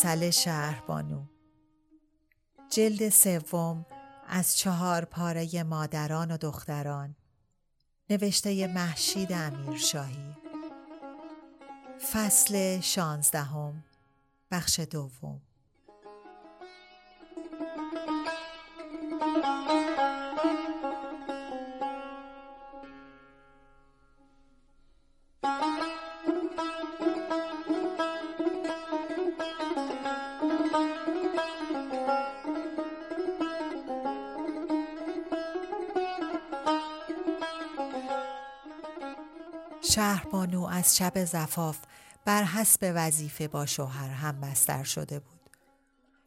اصل شهربانو جلد سوم از چهار پاره مادران و دختران. نوشته محشید امیرشاهی. فصل شانزدهم بخش دوم. از شب زفاف بر حسب وظیفه با شوهر هم بستر شده بود.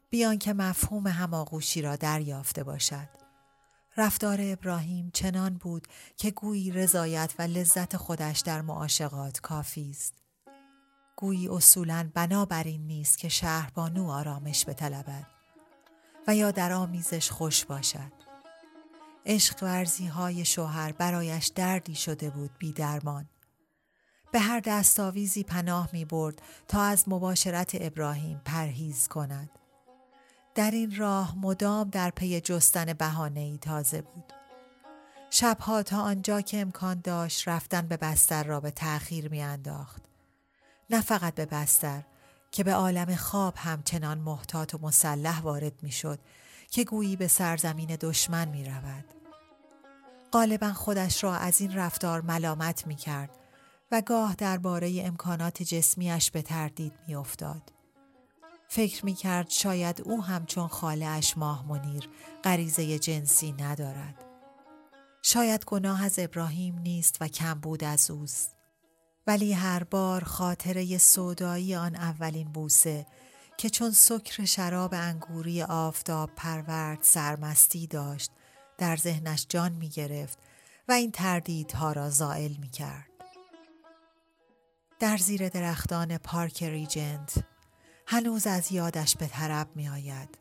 بیان که مفهوم هماغوشی را دریافته باشد. رفتار ابراهیم چنان بود که گویی رضایت و لذت خودش در معاشقات کافی است. گویی اصولا بنابراین نیست که شهربانو آرامش بطلبد و یا در آمیزش خوش باشد. عشق ورزی های شوهر برایش دردی شده بود بی درمان. به هر دستاویزی پناه می برد تا از مباشرت ابراهیم پرهیز کند. در این راه مدام در پی جستن بهانه تازه بود. شبها تا آنجا که امکان داشت رفتن به بستر را به تأخیر می انداخت. نه فقط به بستر که به عالم خواب همچنان محتاط و مسلح وارد می شد که گویی به سرزمین دشمن می رود. غالبا خودش را از این رفتار ملامت می کرد و گاه درباره امکانات جسمیش به تردید می افتاد. فکر می کرد شاید او همچون خاله اش ماه منیر غریزه جنسی ندارد. شاید گناه از ابراهیم نیست و کم بود از اوست. ولی هر بار خاطره سودایی آن اولین بوسه که چون سکر شراب انگوری آفتاب پرورد سرمستی داشت در ذهنش جان می گرفت و این تردیدها را زائل می کرد. در زیر درختان پارک ریجنت هنوز از یادش به طرب می آید.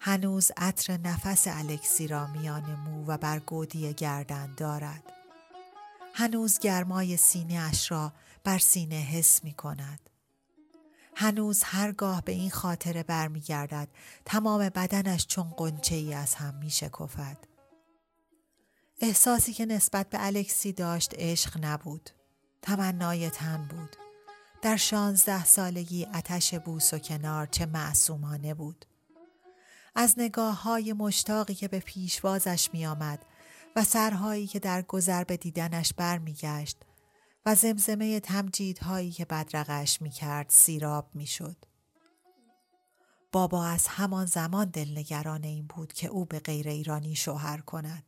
هنوز عطر نفس الکسی را میان مو و بر گودی گردن دارد. هنوز گرمای سینه اش را بر سینه حس می کند. هنوز هرگاه به این خاطره برمیگردد تمام بدنش چون قنچه ای از هم می شکفد. احساسی که نسبت به الکسی داشت عشق نبود. تمنای تن بود. در شانزده سالگی اتش بوس و کنار چه معصومانه بود. از نگاه های مشتاقی که به پیشوازش می آمد و سرهایی که در گذر به دیدنش برمیگشت و زمزمه تمجیدهایی که بدرقش می کرد سیراب می شد. بابا از همان زمان دلنگران این بود که او به غیر ایرانی شوهر کند.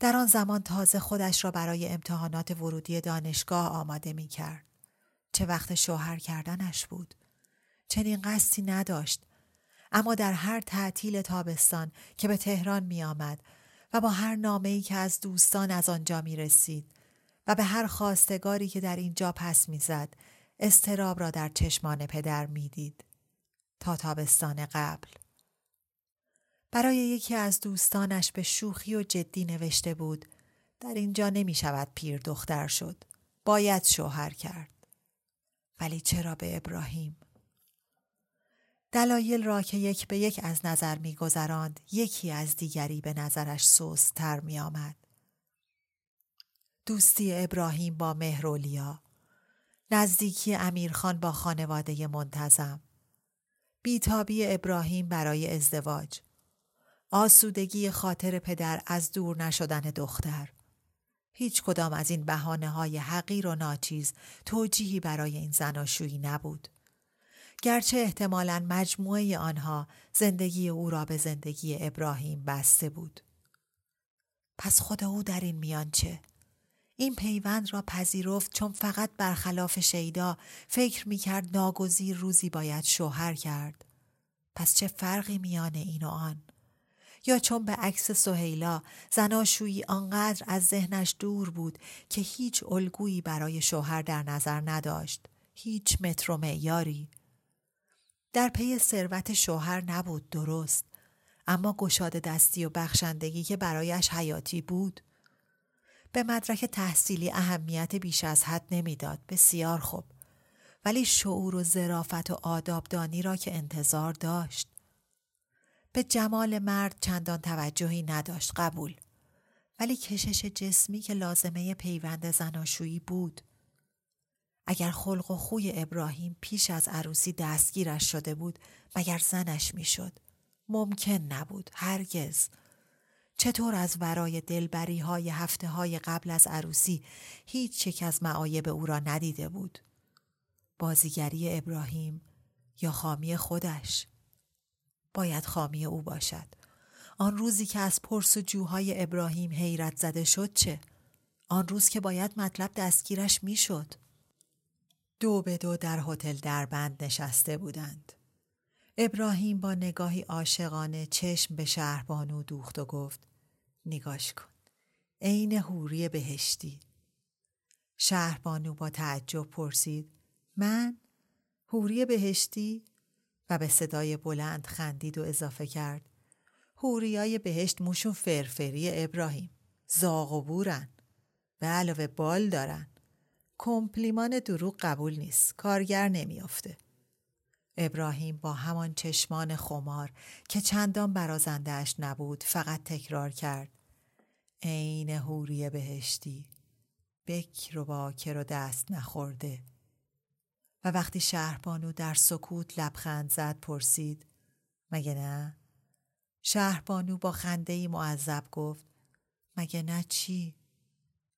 در آن زمان تازه خودش را برای امتحانات ورودی دانشگاه آماده می کرد. چه وقت شوهر کردنش بود. چنین قصدی نداشت. اما در هر تعطیل تابستان که به تهران می آمد و با هر نامه ای که از دوستان از آنجا می رسید و به هر خواستگاری که در اینجا پس می زد استراب را در چشمان پدر می دید. تا تابستان قبل. برای یکی از دوستانش به شوخی و جدی نوشته بود در اینجا نمی شود پیر دختر شد. باید شوهر کرد. ولی چرا به ابراهیم؟ دلایل را که یک به یک از نظر می گذراند یکی از دیگری به نظرش سوستر می آمد. دوستی ابراهیم با مهرولیا نزدیکی امیرخان با خانواده منتظم بیتابی ابراهیم برای ازدواج آسودگی خاطر پدر از دور نشدن دختر هیچ کدام از این بحانه های حقیر و ناچیز توجیهی برای این زناشویی نبود. گرچه احتمالا مجموعه آنها زندگی او را به زندگی ابراهیم بسته بود. پس خود او در این میان چه؟ این پیوند را پذیرفت چون فقط برخلاف شیدا فکر می‌کرد ناگزیر روزی باید شوهر کرد. پس چه فرقی میان این و آن؟ یا چون به عکس سهیلا زناشویی آنقدر از ذهنش دور بود که هیچ الگویی برای شوهر در نظر نداشت. هیچ متر و معیاری. در پی ثروت شوهر نبود درست. اما گشاده دستی و بخشندگی که برایش حیاتی بود به مدرک تحصیلی اهمیت بیش از حد نمی‌داد. بسیار خوب. ولی شعور و ظرافت و آدابدانی را که انتظار داشت. به جمال مرد چندان توجهی نداشت قبول. ولی کشش جسمی که لازمه پیوند زناشویی بود. اگر خلق و خوی ابراهیم پیش از عروسی دستگیرش شده بود مگر زنش می‌شد؟ ممکن نبود هرگز. چطور از ورای دلبری های هفته های قبل از عروسی هیچ یک از معایب او را ندیده بود؟ بازیگری ابراهیم یا خامی خودش؟ باید خامی او باشد آن روزی که از پرس جوهای ابراهیم حیرت زده شد چه؟ آن روز که باید مطلب دستگیرش می‌شد. دو به دو در هتل دربند نشسته بودند. ابراهیم با نگاهی عاشقانه چشم به شهربانو دوخت و گفت نگاش کن. عین حوری بهشتی. شهربانو با تعجب پرسید من؟ حوری بهشتی؟ و به صدای بلند خندید و اضافه کرد. هوریای بهشت موشون فرفری ابراهیم. زاغ و بورن. به علاوه بال دارن. کمپلیمان دروغ قبول نیست. کارگر نمیافته. ابراهیم با همان چشمان خمار که چندان برازندهش نبود فقط تکرار کرد. عین هوری بهشتی. بکر و باکر و دست نخورده. و وقتی شهربانو در سکوت لبخند زد پرسید مگه نه؟ شهربانو با خنده معذب گفت مگه نه چی؟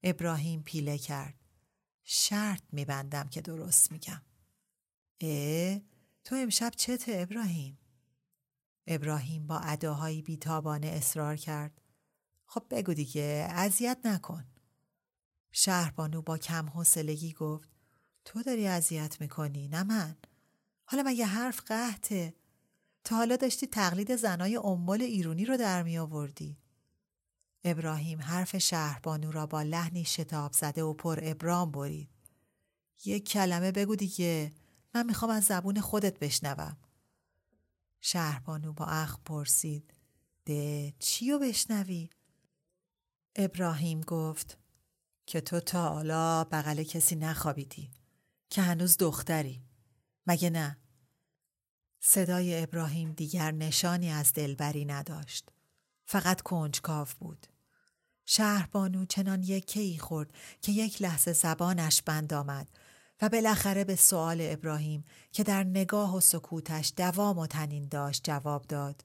ابراهیم پیله کرد شرط میبندم که درست میگم اه تو امشب چته ابراهیم؟ ابراهیم با اداهایی بیتابانه اصرار کرد خب بگو دیگه اذیت نکن شهربانو با کم حوصلگی گفت تو داری اذیت می‌کنی نه من. حالا مگه حرف قحته تا حالا داشتی تقلید زنای امول ایرونی رو در می آوردی. ابراهیم حرف شهربانو را با لحنی شتاب زده و پر ابرام برید. یک کلمه بگو دیگه من می‌خوام از زبون خودت بشنوم. شهربانو با اخ پرسید ده چیو بشنوی؟ ابراهیم گفت که تو تا حالا بغل کسی نخوابیدی. که هنوز دختری. مگه نه؟ صدای ابراهیم دیگر نشانی از دلبری نداشت. فقط کنجکاو بود. شهربانو چنان یکی خورد که یک لحظه زبانش بند آمد و بالاخره به سؤال ابراهیم که در نگاه و سکوتش دوام و تنین داشت جواب داد.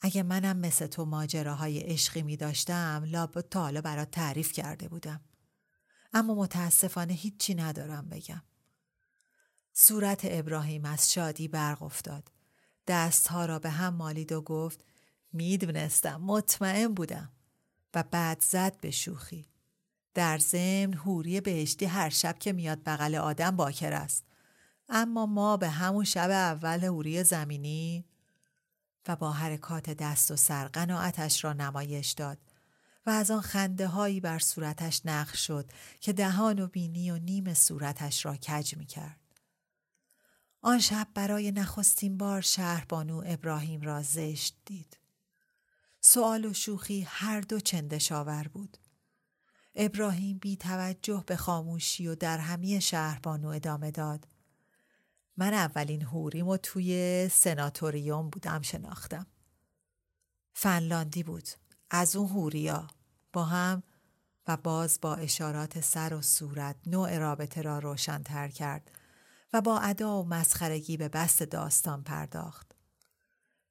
اگه منم مثل تو ماجراهای عشقی می داشتم لابد تا حالا برات تعریف کرده بودم. اما متاسفانه هیچی ندارم بگم. صورت ابراهیم از شادی برق افتاد. دستها را به هم مالید و گفت می‌دونستم مطمئن بودم و بعد زد به شوخی. در ضمن حوری بهشتی هر شب که میاد بغل آدم باکر است. اما ما به همون شب اول حوری زمینی و با حرکات دست و سر قناعتش را نمایش داد و از آن خنده هایی بر صورتش نقش شد که دهان و بینی و نیم صورتش را کج می کرد. آن شب برای نخستین بار شهربانو ابراهیم را زشت دید. سوال و شوخی هر دو چندشاور بود. ابراهیم بی توجه به خاموشی و در همی شهربانو ادامه داد. من اولین هوریم و توی سناتوریوم بودم شناختم. فنلاندی بود. از اون هوریا با هم و باز با اشارات سر و صورت نوع رابطه را روشنتر کرد و با ادا و مسخرگی به بست داستان پرداخت.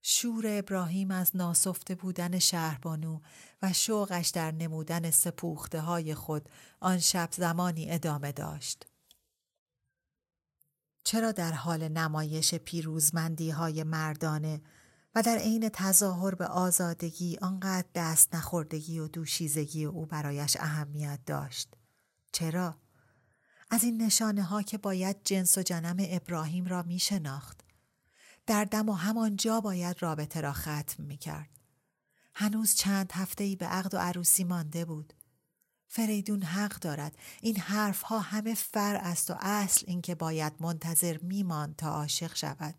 شور ابراهیم از ناسفته بودن شهربانو و شوقش در نمودن سپوخته های خود آن شب زمانی ادامه داشت. چرا در حال نمایش پیروزمندی های مردانه و در عین تظاهر به آزادگی آنقدر دست نخوردگی و دوشیزگی او برایش اهمیت داشت؟ چرا؟ از این نشانه ها که باید جنس و جنم ابراهیم را می شناخت. در دم و همان جا باید رابطه را ختم می کرد. هنوز چند هفته ای به عقد و عروسی مانده بود. فریدون حق دارد این حرف ها همه فر است و اصل اینکه باید منتظر میماند تا عاشق شود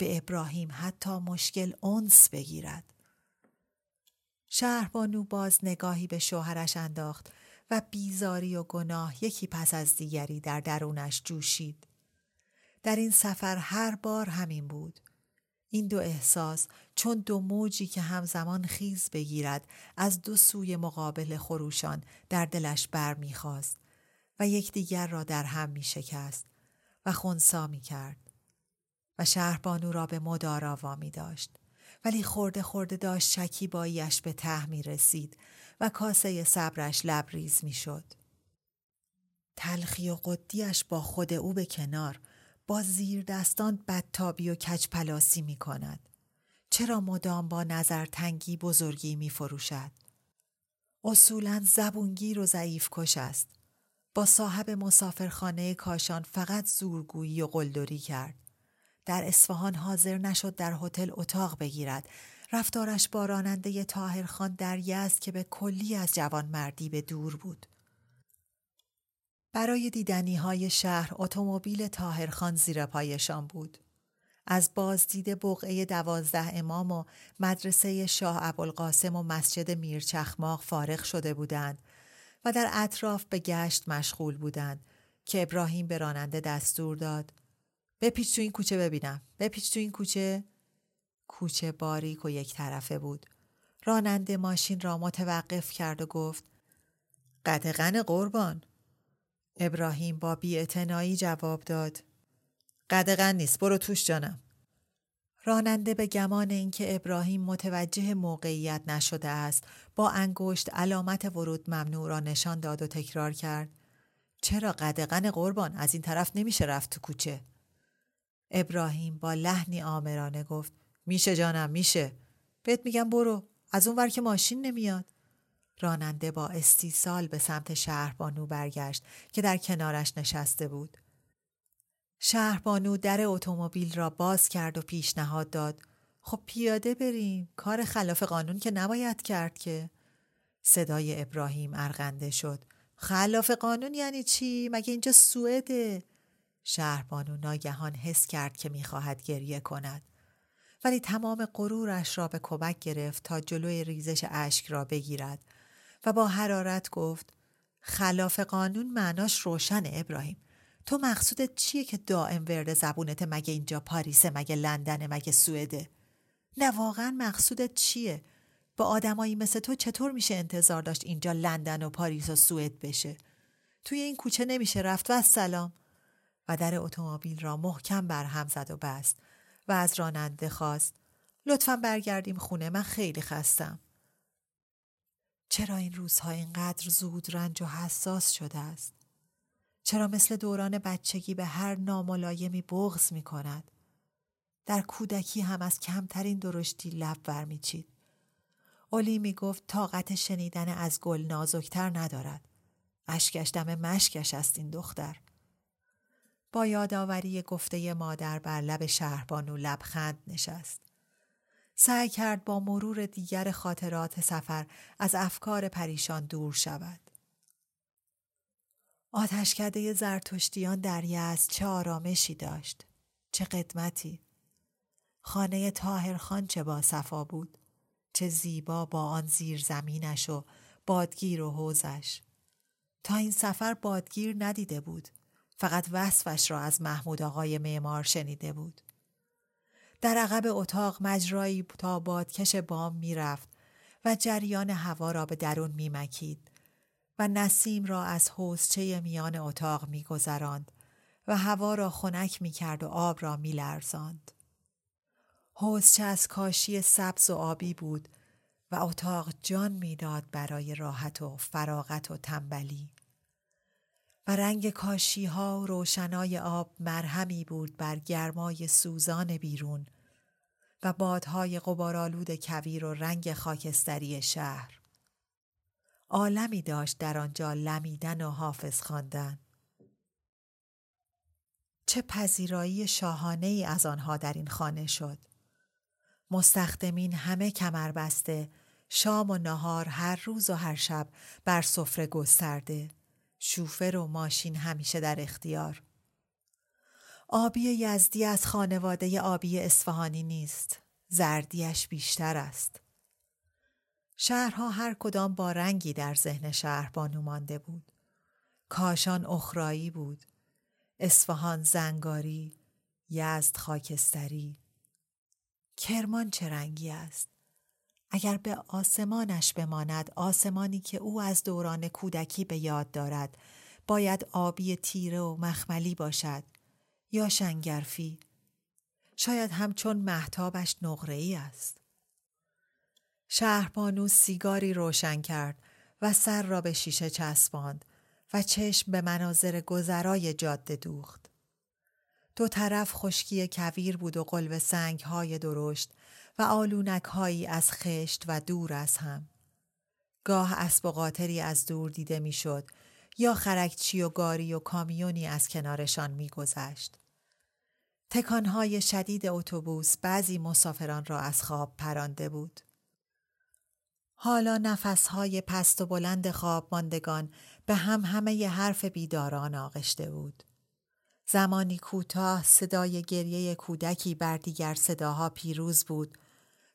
به ابراهیم حتی مشکل اونس بگیرد. شهربانو باز نگاهی به شوهرش انداخت و بیزاری و گناه یکی پس از دیگری در درونش جوشید. در این سفر هر بار همین بود. این دو احساس چون دو موجی که همزمان خیز بگیرد از دو سوی مقابل خروشان در دلش بر می‌خواست و یکدیگر را در هم می شکست و خونسا می کرد و شهربانو را به مدارا وامی داشت ولی خورده خورده داشت شکیباییش به ته می رسید و کاسه صبرش لبریز می شد. تلخی و قدیش با خود او به کنار با زیر دستان بدتابی و کچپلاسی می کند. چرا مدام با نظر تنگی بزرگی می فروشد؟ اصولا زبونگیر و ضعیف کش است. با صاحب مسافرخانه کاشان فقط زورگویی و قلدری کرد. در اصفهان حاضر نشد در هتل اتاق بگیرد. رفتارش با راننده تاهرخان در یزد که به کلی از جوان مردی به دور بود. برای دیدنی های شهر اتومبیل تاهرخان زیر پایشان بود. از بازدید بقعه دوازده امام و مدرسه شاه ابوالقاسم و مسجد میرچخماق فارغ شده بودند و در اطراف به گشت مشغول بودند که ابراهیم به راننده دستور داد بپیچ تو این کوچه ببینم. بپیچ تو این کوچه. کوچه باریک و یک طرفه بود. راننده ماشین را متوقف کرد و گفت قدغن قربان. ابراهیم با بیاعتنایی جواب داد قدغن نیست برو توش جانم. راننده به گمان اینکه ابراهیم متوجه موقعیت نشده است با انگشت علامت ورود ممنوع را نشان داد و تکرار کرد چرا قدغن قربان؟ از این طرف نمیشه رفت تو کوچه. ابراهیم با لحنی آمرانه گفت میشه جانم میشه بهت میگم برو از اون ور که ماشین نمیاد راننده با استیصال به سمت شهربانو برگشت که در کنارش نشسته بود. شهربانو در اتومبیل را باز کرد و پیشنهاد داد. خب پیاده بریم. کار خلاف قانون که نباید کرد که. صدای ابراهیم ارغنده شد. خلاف قانون یعنی چی؟ مگه اینجا سوئده؟ شهربانو ناگهان حس کرد که می‌خواهد گریه کند. ولی تمام غرورش را به کمک گرفت تا جلوی ریزش اشک را بگیرد و با حرارت گفت خلاف قانون معناش روشن ابراهیم. تو مقصودت چیه که دائم ورد زبونت مگه اینجا پاریسه مگه لندنه مگه سوئده نه واقعا مقصودت چیه؟ با آدمایی مثل تو چطور میشه انتظار داشت اینجا لندن و پاریس و سوئد بشه؟ توی این کوچه نمیشه رفت و سلام. و در اتومبیل را محکم بر هم زد و بست و از راننده خواست لطفا برگردیم خونه من خیلی خستم چرا این روزها اینقدر زود رنج و حساس شده است؟ چرا مثل دوران بچگی به هر ناملایمی بغز می کند؟ در کودکی هم از کمترین درشتی لب ور می چید. اولی می گفت طاقت شنیدن از گل نازکتر ندارد. اشکش دم مشکش است این دختر. با یادآوری گفته مادر بر لب شهربانو لبخند نشست. سعی کرد با مرور دیگر خاطرات سفر از افکار پریشان دور شود. آتشکده زرتشتیان در یزد چه آرامشی داشت. چه قدمتی. خانه تاهرخان چه با صفا بود. چه زیبا با آن زیر زمینش و بادگیر و حوزش. تا این سفر بادگیر ندیده بود. فقط وصفش را از محمود آقای معمار شنیده بود. در عقب اتاق مجرایی تا بادکش بام می‌رفت و جریان هوا را به درون میمکید و نسیم را از حوزچه میان اتاق میگذراند و هوا را خنک می کرد و آب را می لرزاند. حوزچه از کاشی سبز و آبی بود و اتاق جان می‌داد برای راحت و فراغت و تنبلی. و رنگ کاشی ها و روشنای آب مرهمی بود بر گرمای سوزان بیرون و بادهای قبارالود کویر و رنگ خاکستری شهر. عالمی داشت در آنجا لمیدن و حافظ خواندن. چه پذیرایی شاهانه ای از آنها در این خانه شد. مستخدمین همه کمر بسته، شام و نهار هر روز و هر شب بر سفره گسترده. شوفر و ماشین همیشه در اختیار. آبی یزدی از خانواده آبی اصفهانی نیست. زردیش بیشتر است. شهرها هر کدام با رنگی در ذهن شهر بانو مانده بود. کاشان اخرایی بود. اصفهان زنگاری، یزد خاکستری. کرمان چه رنگی است؟ اگر به آسمانش بماند آسمانی که او از دوران کودکی به یاد دارد باید آبی تیره و مخملی باشد. یا شنگرفی. شاید همچون محتابش نقره ای است شهربانو سیگاری روشن کرد و سر را به شیشه چسباند و چشم به مناظر گذرای جاده دوخت. دو طرف خشکی کویر بود و قلب سنگ های درشت و آلونک هایی از خشت و دور از هم. گاه اسب و قاطری از دور دیده می‌شد یا خرکچی و گاری و کامیونی از کنارشان میگذشت. تکانهای شدید اتوبوس بعضی مسافران را از خواب پرانده بود. حالا نفسهای پست و بلند خواب ماندگان به هم همه ی حرف بیداران آغشته بود. زمانی کوتاه صدای گریه کودکی بر دیگر صداها پیروز بود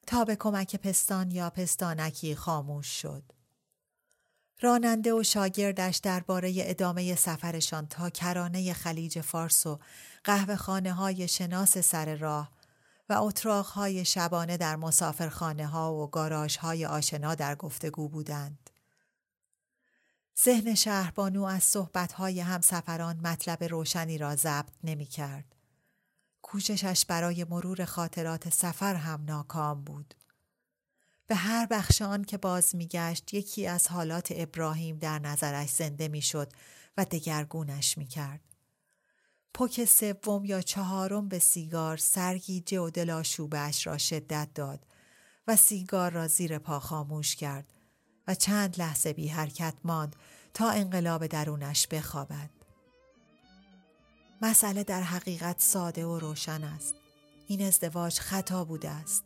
تا به کمک پستان یا پستانکی خاموش شد. راننده و شاگردش درباره ادامه سفرشان تا کرانه خلیج فارس و قهوه خانه های شناس سر راه و اتراق های شبانه در مسافرخانه ها و گاراژ های آشنا در گفتگو بودند. ذهن شهربانو از صحبت های همسفران مطلب روشنی را ضبط نمی کرد. کوششش برای مرور خاطرات سفر هم ناکام بود. به هر بخش آن که باز میگشت یکی از حالات ابراهیم در نظرش زنده می‌شد و دگرگونش می‌کرد. پک سوم یا چهارم به سیگار سرگیجه و دلاشوبش را شدت داد و سیگار را زیر پا خاموش کرد و چند لحظه بی حرکت ماند تا انقلاب درونش بخوابد. مسئله در حقیقت ساده و روشن است. این ازدواج خطا بوده است.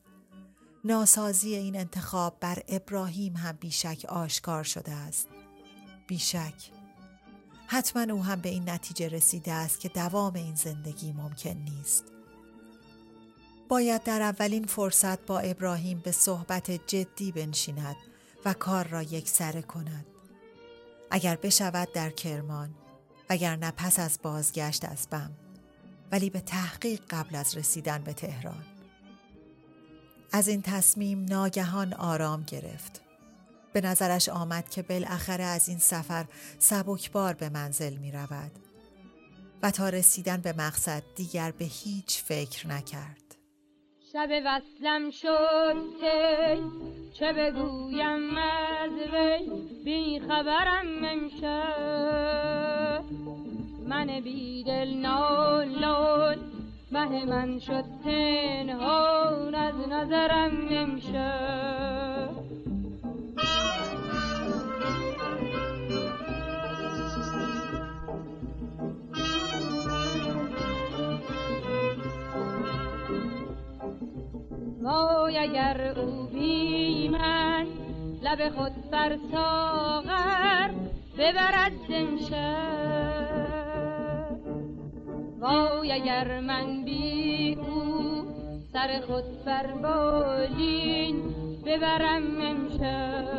ناسازی این انتخاب بر ابراهیم هم بیشک آشکار شده است. بیشک. حتما او هم به این نتیجه رسیده است که دوام این زندگی ممکن نیست. باید در اولین فرصت با ابراهیم به صحبت جدی بنشیند و کار را یک سره کند. اگر بشود در کرمان وگرنه پس از بازگشت از بم ولی به تحقیق قبل از رسیدن به تهران. از این تصمیم ناگهان آرام گرفت. به نظرش آمد که بالاخره از این سفر سبکبار به منزل می رود و تا رسیدن به مقصد دیگر به هیچ فکر نکرد. شب وصلم شد چه بگویم از وی؟ بی خبرم امشب. من بیدل نالون مه من شد پنهان از نظرم امشب. وای اگر او بی من لب خود بر ساغر ببرد امشب وای اگر من بی او سر خود بر بالین ببرم امشب.